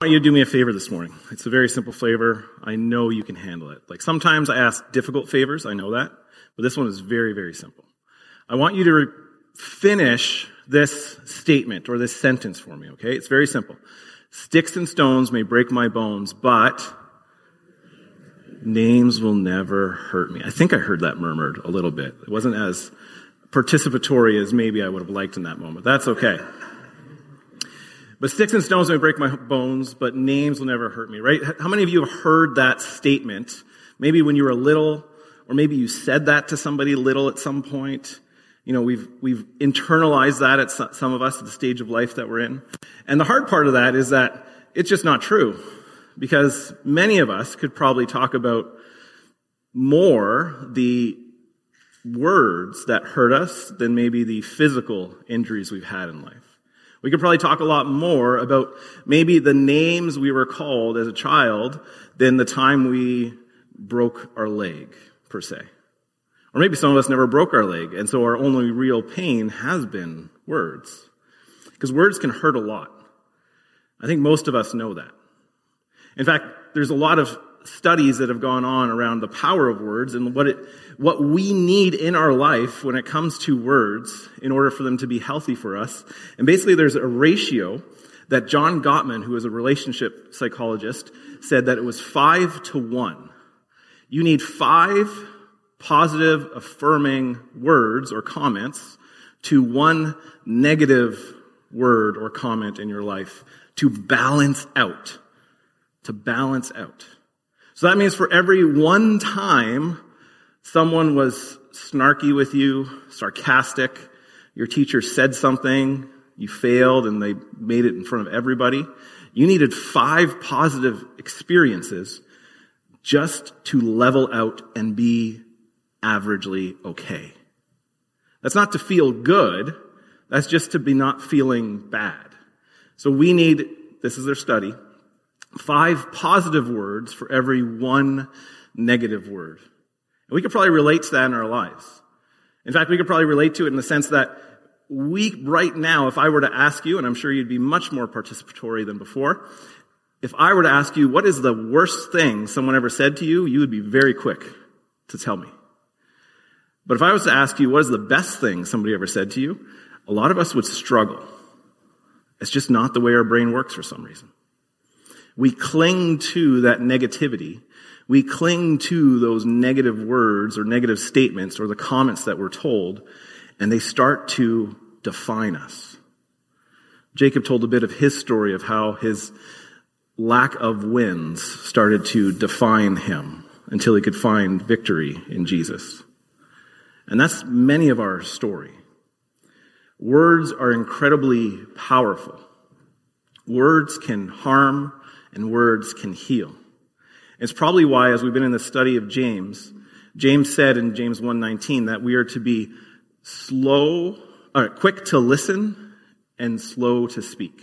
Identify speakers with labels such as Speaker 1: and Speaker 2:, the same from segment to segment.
Speaker 1: want you to do me a favor this morning. It's a very simple favor. I know you can handle it. Like sometimes I ask difficult favors, I know that, but this one is very, very simple. I want you to re- finish this statement or this sentence for me, okay? It's very simple. Sticks and stones may break my bones, but names will never hurt me. I think I heard that murmured a little bit. It wasn't as participatory as maybe I would have liked in that moment. That's okay. But sticks and stones may break my bones, but names will never hurt me, right? How many of you have heard that statement? Maybe when you were little, or maybe you said that to somebody little at some point. You know, we've, we've internalized that at some of us at the stage of life that we're in. And the hard part of that is that it's just not true. Because many of us could probably talk about more the words that hurt us than maybe the physical injuries we've had in life. We could probably talk a lot more about maybe the names we were called as a child than the time we broke our leg, per se. Or maybe some of us never broke our leg, and so our only real pain has been words. Because words can hurt a lot. I think most of us know that. In fact, there's a lot of studies that have gone on around the power of words and what it, what we need in our life when it comes to words in order for them to be healthy for us. And basically there's a ratio that John Gottman, who is a relationship psychologist, said that it was five to one. You need five positive, affirming words or comments to one negative word or comment in your life to balance out. To balance out. So that means for every one time someone was snarky with you, sarcastic, your teacher said something, you failed and they made it in front of everybody, you needed five positive experiences just to level out and be averagely okay. That's not to feel good. That's just to be not feeling bad. So we need, this is their study, five positive words for every one negative word. And we could probably relate to that in our lives. In fact, we could probably relate to it in the sense that we, right now, if I were to ask you, and I'm sure you'd be much more participatory than before, if I were to ask you, what is the worst thing someone ever said to you, you would be very quick to tell me. But if I was to ask you, what is the best thing somebody ever said to you, a lot of us would struggle. It's just not the way our brain works for some reason. We cling to that negativity. We cling to those negative words or negative statements or the comments that we're told, and they start to define us. Jacob told a bit of his story of how his lack of wins started to define him until he could find victory in Jesus. And that's many of our story. Words are incredibly powerful. Words can harm and words can heal. It's probably why, as we've been in the study of James, James said in James 1.19 that we are to be slow, or quick to listen and slow to speak.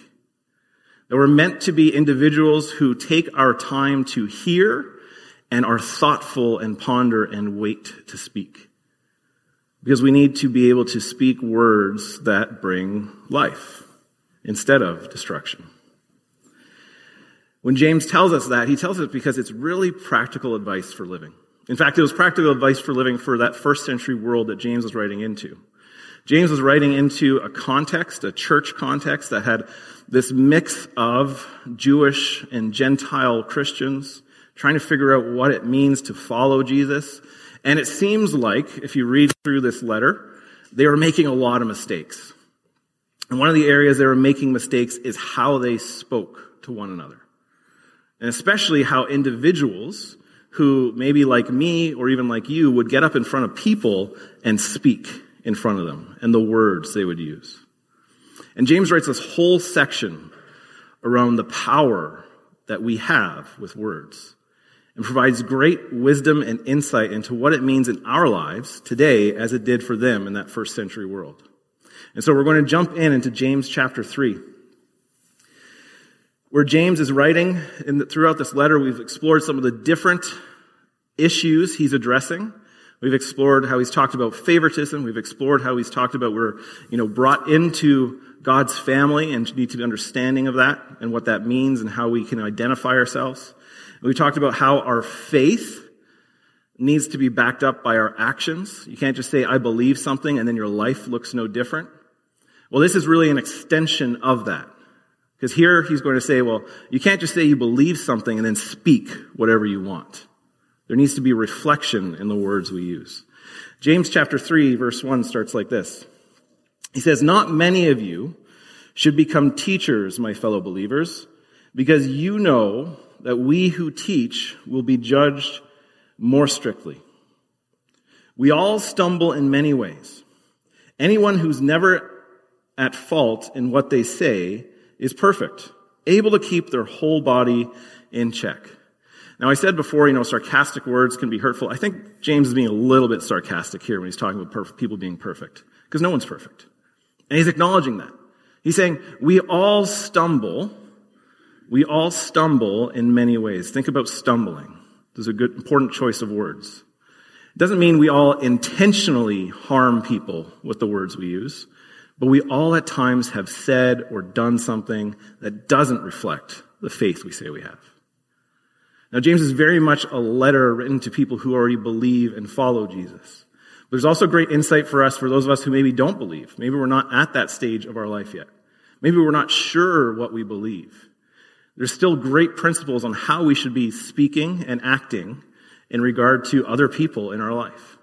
Speaker 1: That we're meant to be individuals who take our time to hear and are thoughtful and ponder and wait to speak. Because we need to be able to speak words that bring life instead of destruction. When James tells us that, he tells us because it's really practical advice for living. In fact, it was practical advice for living for that first century world that James was writing into. James was writing into a context, a church context that had this mix of Jewish and Gentile Christians trying to figure out what it means to follow Jesus. And it seems like, if you read through this letter, they were making a lot of mistakes. And one of the areas they were making mistakes is how they spoke to one another. And especially how individuals who maybe like me or even like you would get up in front of people and speak in front of them and the words they would use. And James writes this whole section around the power that we have with words and provides great wisdom and insight into what it means in our lives today as it did for them in that first century world. And so we're going to jump in into James chapter 3 where James is writing, and throughout this letter, we've explored some of the different issues he's addressing We've explored how he's talked about favoritism. We've explored how he's talked about we're, you know, brought into God's family and need to be understanding of that and what that means and how we can identify ourselves. We talked about how our faith needs to be backed up by our actions. You can't just say, I believe something and then your life looks no different. Well, this is really an extension of that. Because here he's going to say, well, you can't just say you believe something and then speak whatever you want. There needs to be reflection in the words we use. James chapter 3 verse 1 starts like this. He says, not many of you should become teachers, my fellow believers, because you know that we who teach will be judged more strictly. We all stumble in many ways. Anyone who's never at fault in what they say is perfect, able to keep their whole body in check. Now, I said before, you know, sarcastic words can be hurtful. I think James is being a little bit sarcastic here when he's talking about perf- people being perfect, because no one's perfect. And he's acknowledging that. He's saying, we all stumble. We all stumble in many ways. Think about stumbling. This is a good, important choice of words. It doesn't mean we all intentionally harm people with the words we use. But we all at times have said or done something that doesn't reflect the faith we say we have. Now, James is very much a letter written to people who already believe and follow Jesus. But there's also great insight for us, for those of us who maybe don't believe. Maybe we're not at that stage of our life yet. Maybe we're not sure what we believe. There's still great principles on how we should be speaking and acting in regard to other people in our life.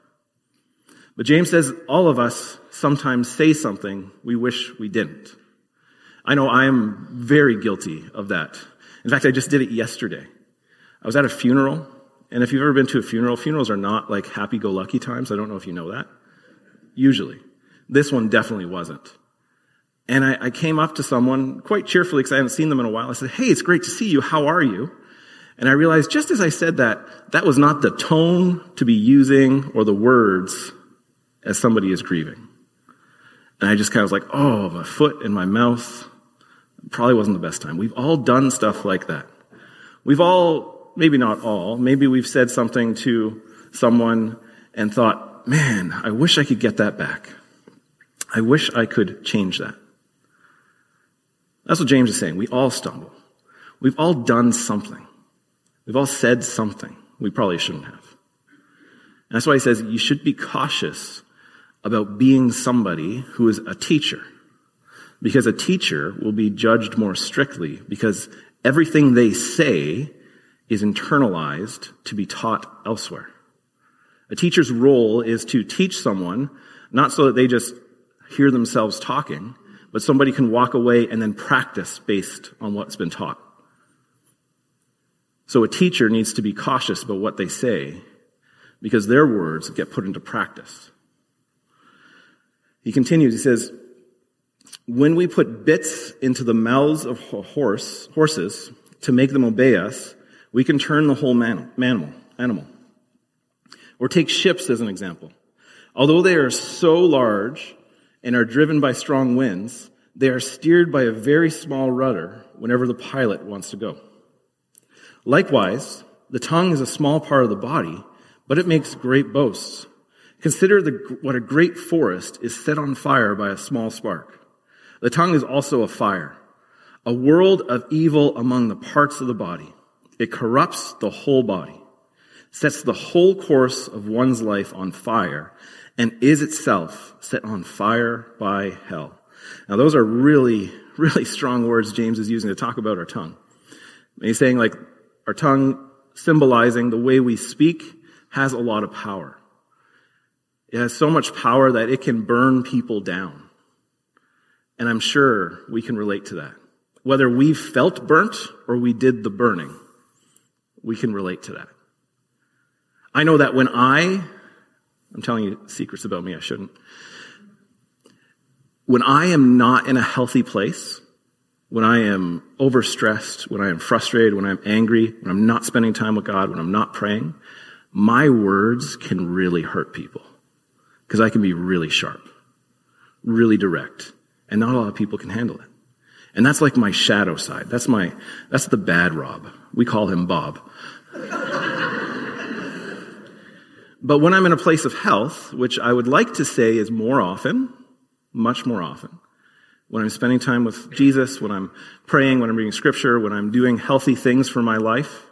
Speaker 1: But James says all of us sometimes say something we wish we didn't. I know I am very guilty of that. In fact, I just did it yesterday. I was at a funeral, and if you've ever been to a funeral, funerals are not like happy go lucky times. I don't know if you know that. Usually. This one definitely wasn't. And I, I came up to someone quite cheerfully because I hadn't seen them in a while. I said, Hey, it's great to see you. How are you? And I realized just as I said that, that was not the tone to be using or the words as somebody is grieving. And I just kind of was like, oh, my foot in my mouth. Probably wasn't the best time. We've all done stuff like that. We've all, maybe not all, maybe we've said something to someone and thought, man, I wish I could get that back. I wish I could change that. That's what James is saying. We all stumble. We've all done something. We've all said something we probably shouldn't have. And that's why he says you should be cautious about being somebody who is a teacher. Because a teacher will be judged more strictly because everything they say is internalized to be taught elsewhere. A teacher's role is to teach someone, not so that they just hear themselves talking, but somebody can walk away and then practice based on what's been taught. So a teacher needs to be cautious about what they say because their words get put into practice. He continues, he says, when we put bits into the mouths of horse, horses to make them obey us, we can turn the whole man, animal, animal. Or take ships as an example. Although they are so large and are driven by strong winds, they are steered by a very small rudder whenever the pilot wants to go. Likewise, the tongue is a small part of the body, but it makes great boasts. Consider the, what a great forest is set on fire by a small spark. The tongue is also a fire, a world of evil among the parts of the body. It corrupts the whole body, sets the whole course of one's life on fire, and is itself set on fire by hell. Now those are really, really strong words James is using to talk about our tongue. And he's saying like our tongue symbolizing the way we speak has a lot of power. It has so much power that it can burn people down. And I'm sure we can relate to that. Whether we felt burnt or we did the burning, we can relate to that. I know that when I, I'm telling you secrets about me, I shouldn't. When I am not in a healthy place, when I am overstressed, when I am frustrated, when I'm angry, when I'm not spending time with God, when I'm not praying, my words can really hurt people because I can be really sharp, really direct, and not a lot of people can handle it. And that's like my shadow side. That's my, that's the bad Rob. We call him Bob. But when I'm in a place of health, which I would like to say is more often, much more often, when I'm spending time with Jesus, when I'm praying, when I'm reading scripture, when I'm doing healthy things for my life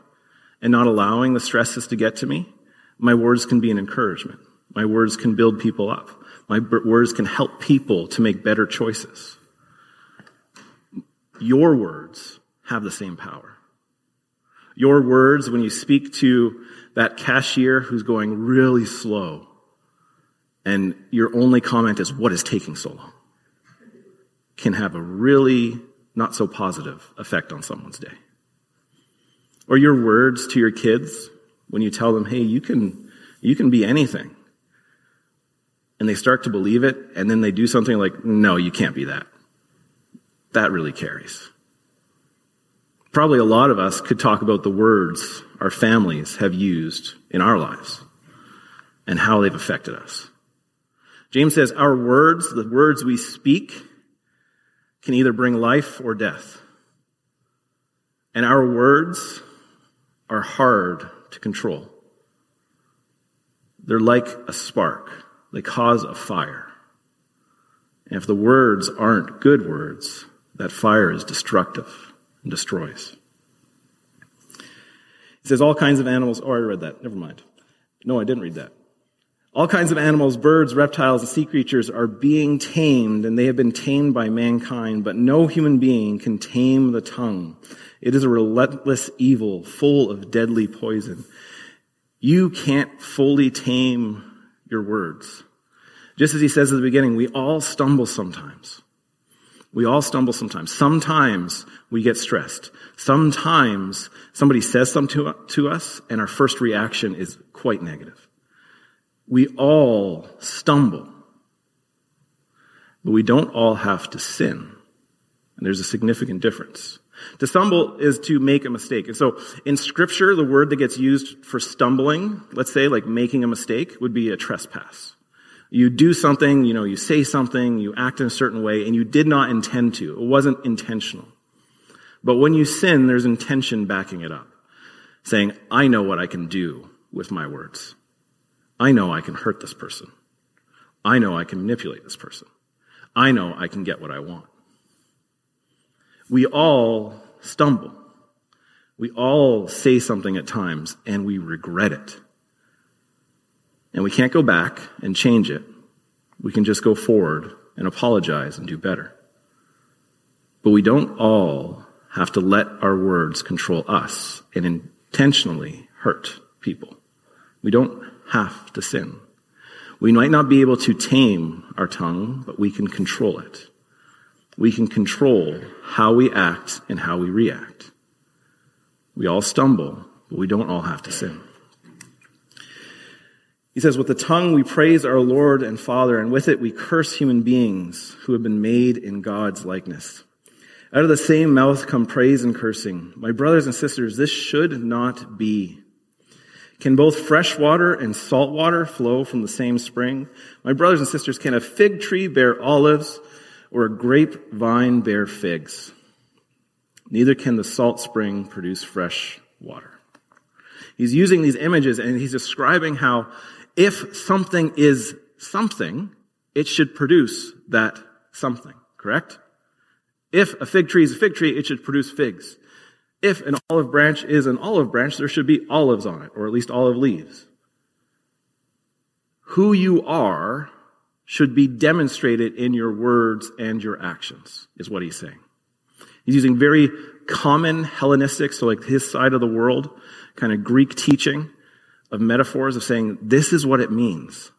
Speaker 1: and not allowing the stresses to get to me, my words can be an encouragement. My words can build people up. My words can help people to make better choices. Your words have the same power. Your words, when you speak to that cashier who's going really slow, and your only comment is, What is taking so long? can have a really not so positive effect on someone's day. Or your words to your kids when you tell them, Hey, you can, you can be anything. And they start to believe it, and then they do something like, No, you can't be that. That really carries. Probably a lot of us could talk about the words our families have used in our lives and how they've affected us. James says our words, the words we speak, can either bring life or death. And our words are hard to control. They're like a spark. They cause a fire. And if the words aren't good words, that fire is destructive and destroys. He says all kinds of animals. Oh, I read that. Never mind. No, I didn't read that. All kinds of animals, birds, reptiles, and sea creatures are being tamed, and they have been tamed by mankind, but no human being can tame the tongue. It is a relentless evil, full of deadly poison. You can't fully tame your words. Just as he says at the beginning, we all stumble sometimes. We all stumble sometimes. Sometimes we get stressed. Sometimes somebody says something to, us and our first reaction is quite negative. We all stumble. But we don't all have to sin. And there's a significant difference. To stumble is to make a mistake. And so in scripture, the word that gets used for stumbling, let's say like making a mistake, would be a trespass. You do something, you know, you say something, you act in a certain way, and you did not intend to. It wasn't intentional. But when you sin, there's intention backing it up. Saying, I know what I can do with my words. I know I can hurt this person. I know I can manipulate this person. I know I can get what I want. We all stumble. We all say something at times and we regret it. And we can't go back and change it. We can just go forward and apologize and do better. But we don't all have to let our words control us and intentionally hurt people. We don't have to sin. We might not be able to tame our tongue, but we can control it. We can control how we act and how we react. We all stumble, but we don't all have to sin. He says, with the tongue we praise our Lord and Father, and with it we curse human beings who have been made in God's likeness. Out of the same mouth come praise and cursing. My brothers and sisters, this should not be. Can both fresh water and salt water flow from the same spring? My brothers and sisters, can a fig tree bear olives or a grapevine bear figs? Neither can the salt spring produce fresh water. He's using these images and he's describing how if something is something, it should produce that something, correct? If a fig tree is a fig tree, it should produce figs. If an olive branch is an olive branch, there should be olives on it, or at least olive leaves. Who you are should be demonstrated in your words and your actions, is what he's saying. He's using very common Hellenistic, so like his side of the world, kind of Greek teaching of metaphors of saying, this is what it means.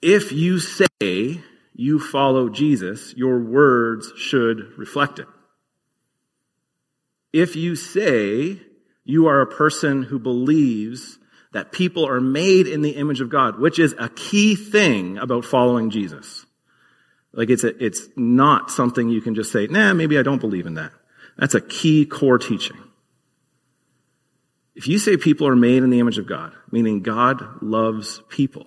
Speaker 1: If you say you follow Jesus, your words should reflect it. If you say you are a person who believes that people are made in the image of God, which is a key thing about following Jesus. Like it's a, it's not something you can just say, nah, maybe I don't believe in that. That's a key core teaching. If you say people are made in the image of God, meaning God loves people,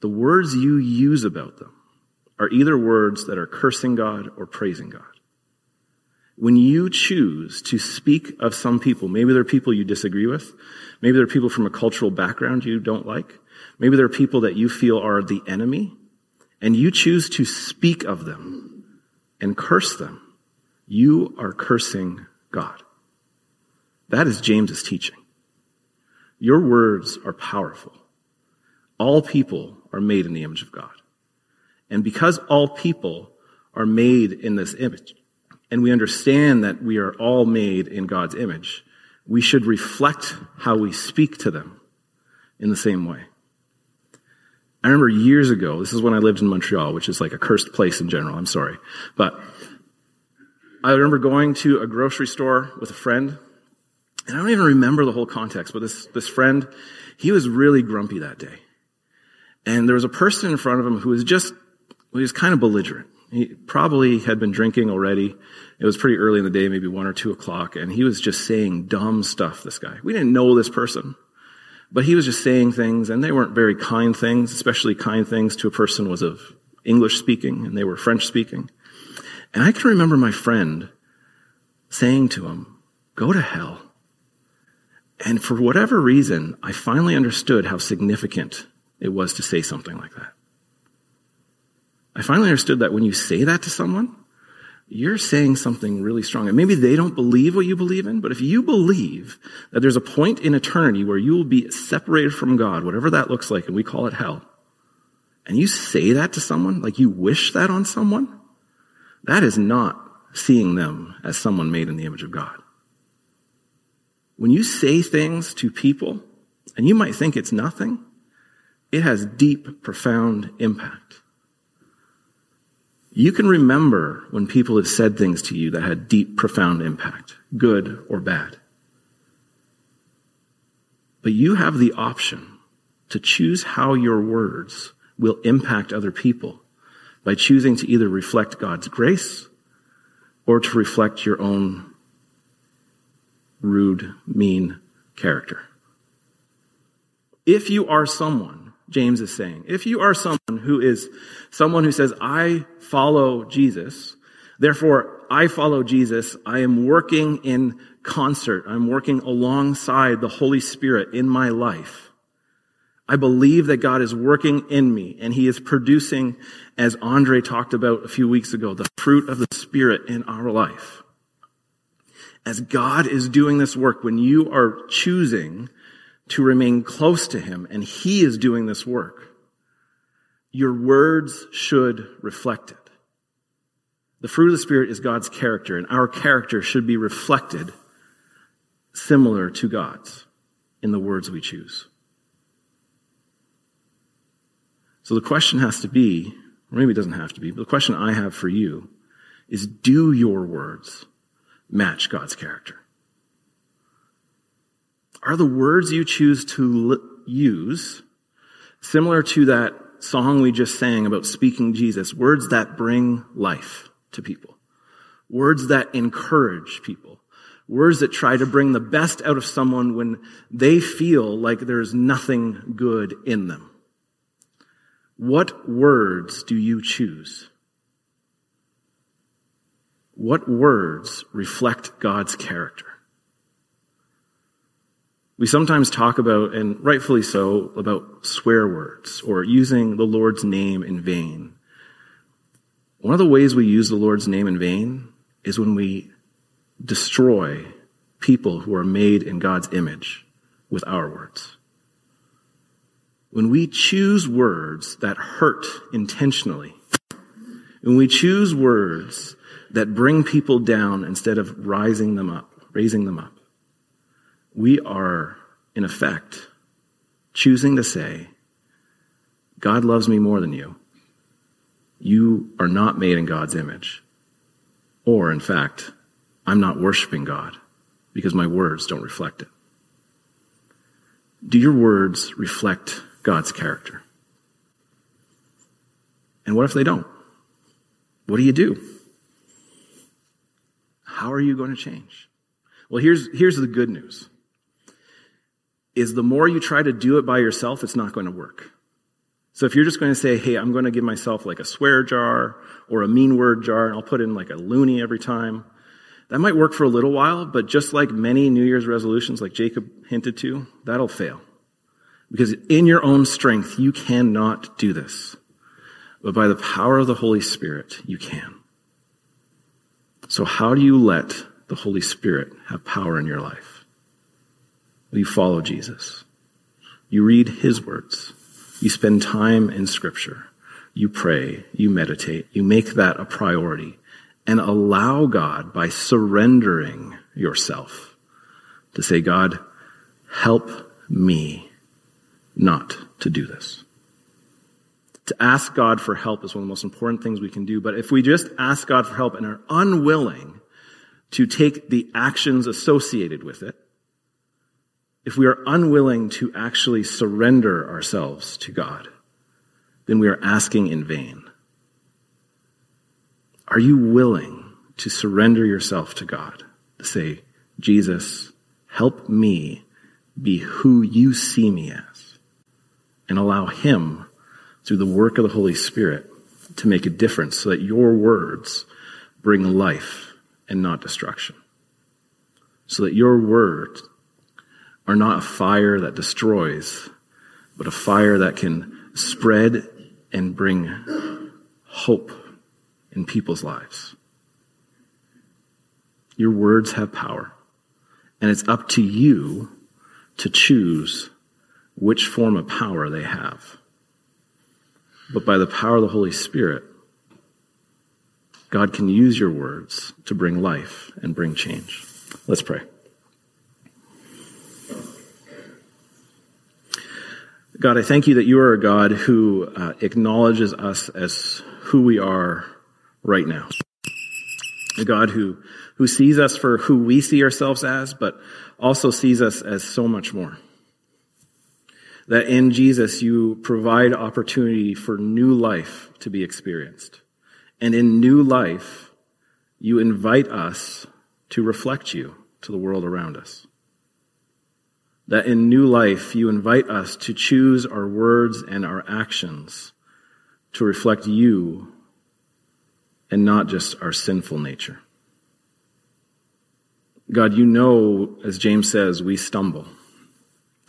Speaker 1: the words you use about them are either words that are cursing God or praising God. When you choose to speak of some people, maybe they're people you disagree with, maybe they're people from a cultural background you don't like, maybe they're people that you feel are the enemy, and you choose to speak of them and curse them, you are cursing God. That is James's teaching. Your words are powerful. All people are made in the image of God. And because all people are made in this image, and we understand that we are all made in God's image, we should reflect how we speak to them in the same way. I remember years ago, this is when I lived in Montreal, which is like a cursed place in general, I'm sorry. But I remember going to a grocery store with a friend, and I don't even remember the whole context, but this, this friend, he was really grumpy that day. And there was a person in front of him who was just, he was kind of belligerent. He probably had been drinking already. It was pretty early in the day, maybe one or two o'clock, and he was just saying dumb stuff, this guy. We didn't know this person, but he was just saying things, and they weren't very kind things, especially kind things to a person was of English speaking, and they were French speaking. And I can remember my friend saying to him, go to hell. And for whatever reason, I finally understood how significant it was to say something like that. I finally understood that when you say that to someone, you're saying something really strong. And maybe they don't believe what you believe in, but if you believe that there's a point in eternity where you will be separated from God, whatever that looks like, and we call it hell, and you say that to someone, like you wish that on someone, that is not seeing them as someone made in the image of God. When you say things to people, and you might think it's nothing, it has deep, profound impact. You can remember when people have said things to you that had deep, profound impact, good or bad. But you have the option to choose how your words will impact other people by choosing to either reflect God's grace or to reflect your own rude, mean character. If you are someone James is saying. If you are someone who is someone who says, I follow Jesus, therefore I follow Jesus, I am working in concert, I'm working alongside the Holy Spirit in my life. I believe that God is working in me and he is producing, as Andre talked about a few weeks ago, the fruit of the Spirit in our life. As God is doing this work, when you are choosing to remain close to Him, and He is doing this work, your words should reflect it. The fruit of the Spirit is God's character, and our character should be reflected similar to God's in the words we choose. So the question has to be, or maybe it doesn't have to be, but the question I have for you is do your words match God's character? Are the words you choose to use similar to that song we just sang about speaking Jesus? Words that bring life to people. Words that encourage people. Words that try to bring the best out of someone when they feel like there's nothing good in them. What words do you choose? What words reflect God's character? We sometimes talk about, and rightfully so, about swear words or using the Lord's name in vain. One of the ways we use the Lord's name in vain is when we destroy people who are made in God's image with our words. When we choose words that hurt intentionally, when we choose words that bring people down instead of rising them up, raising them up, we are, in effect, choosing to say, God loves me more than you. You are not made in God's image. Or, in fact, I'm not worshiping God because my words don't reflect it. Do your words reflect God's character? And what if they don't? What do you do? How are you going to change? Well, here's, here's the good news is the more you try to do it by yourself, it's not going to work. So if you're just going to say, hey, I'm going to give myself like a swear jar or a mean word jar, and I'll put in like a loonie every time, That might work for a little while, but just like many New Year's resolutions, like Jacob hinted to, that'll fail. Because in your own strength, you cannot do this. But by the power of the Holy Spirit, you can. So how do you let the Holy Spirit have power in your life? You follow Jesus. You read his words. You spend time in scripture. You pray. You meditate. You make that a priority and allow God by surrendering yourself to say, God, help me not to do this. To ask God for help is one of the most important things we can do. But if we just ask God for help and are unwilling to take the actions associated with it, if we are unwilling to actually surrender ourselves to God, then we are asking in vain. Are you willing to surrender yourself to God? To say, Jesus, help me be who you see me as and allow Him through the work of the Holy Spirit to make a difference so that your words bring life and not destruction. So that your words are not a fire that destroys, but a fire that can spread and bring hope in people's lives. Your words have power, and it's up to you to choose which form of power they have. But by the power of the Holy Spirit, God can use your words to bring life and bring change. Let's pray. God, I thank you that you are a God who uh, acknowledges us as who we are right now. A God who, who sees us for who we see ourselves as, but also sees us as so much more. That in Jesus you provide opportunity for new life to be experienced. And in new life, you invite us to reflect you to the world around us. That in new life, you invite us to choose our words and our actions to reflect you and not just our sinful nature. God, you know, as James says, we stumble.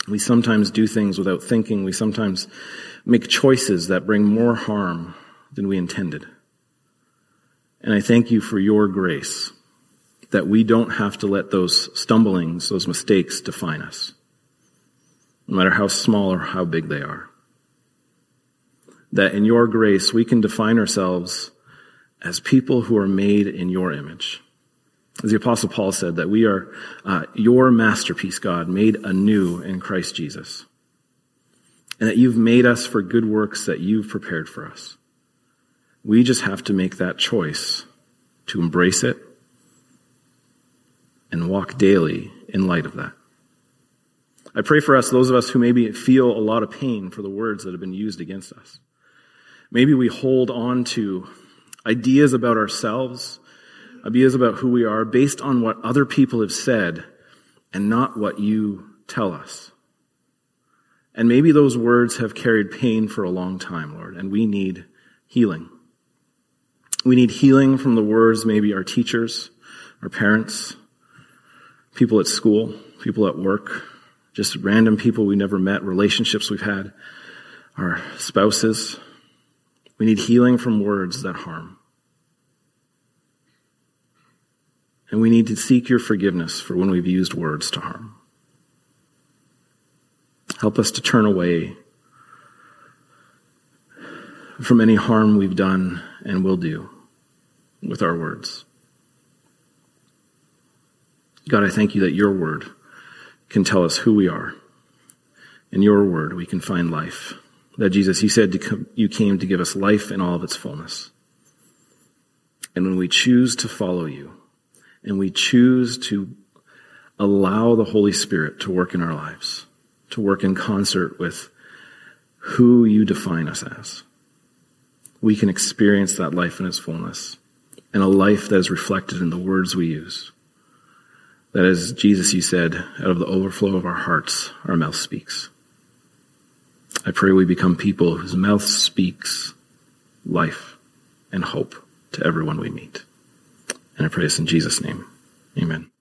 Speaker 1: We sometimes do things without thinking. We sometimes make choices that bring more harm than we intended. And I thank you for your grace that we don't have to let those stumblings, those mistakes define us, no matter how small or how big they are. That in your grace we can define ourselves as people who are made in your image. As the apostle Paul said, that we are uh, your masterpiece, God, made anew in Christ Jesus. And that you've made us for good works that you've prepared for us. We just have to make that choice to embrace it and walk daily in light of that. I pray for us, those of us who maybe feel a lot of pain for the words that have been used against us. Maybe we hold on to ideas about ourselves, ideas about who we are based on what other people have said and not what you tell us. And maybe those words have carried pain for a long time, Lord, and we need healing. We need healing from the words maybe our teachers, our parents, people at school, people at work, just random people we never met, relationships we've had, our spouses. We need healing from words that harm. And we need to seek your forgiveness for when we've used words to harm. Help us to turn away from any harm we've done and will do with our words. God, I thank you that your word can tell us who we are. In your word, we can find life. That Jesus, you said you came to give us life in all of its fullness. And when we choose to follow you, and we choose to allow the Holy Spirit to work in our lives, to work in concert with who you define us as. We can experience that life in its fullness and a life that is reflected in the words we use. That as Jesus, you said, out of the overflow of our hearts, our mouth speaks. I pray we become people whose mouth speaks life and hope to everyone we meet. And I pray this in Jesus' name. Amen.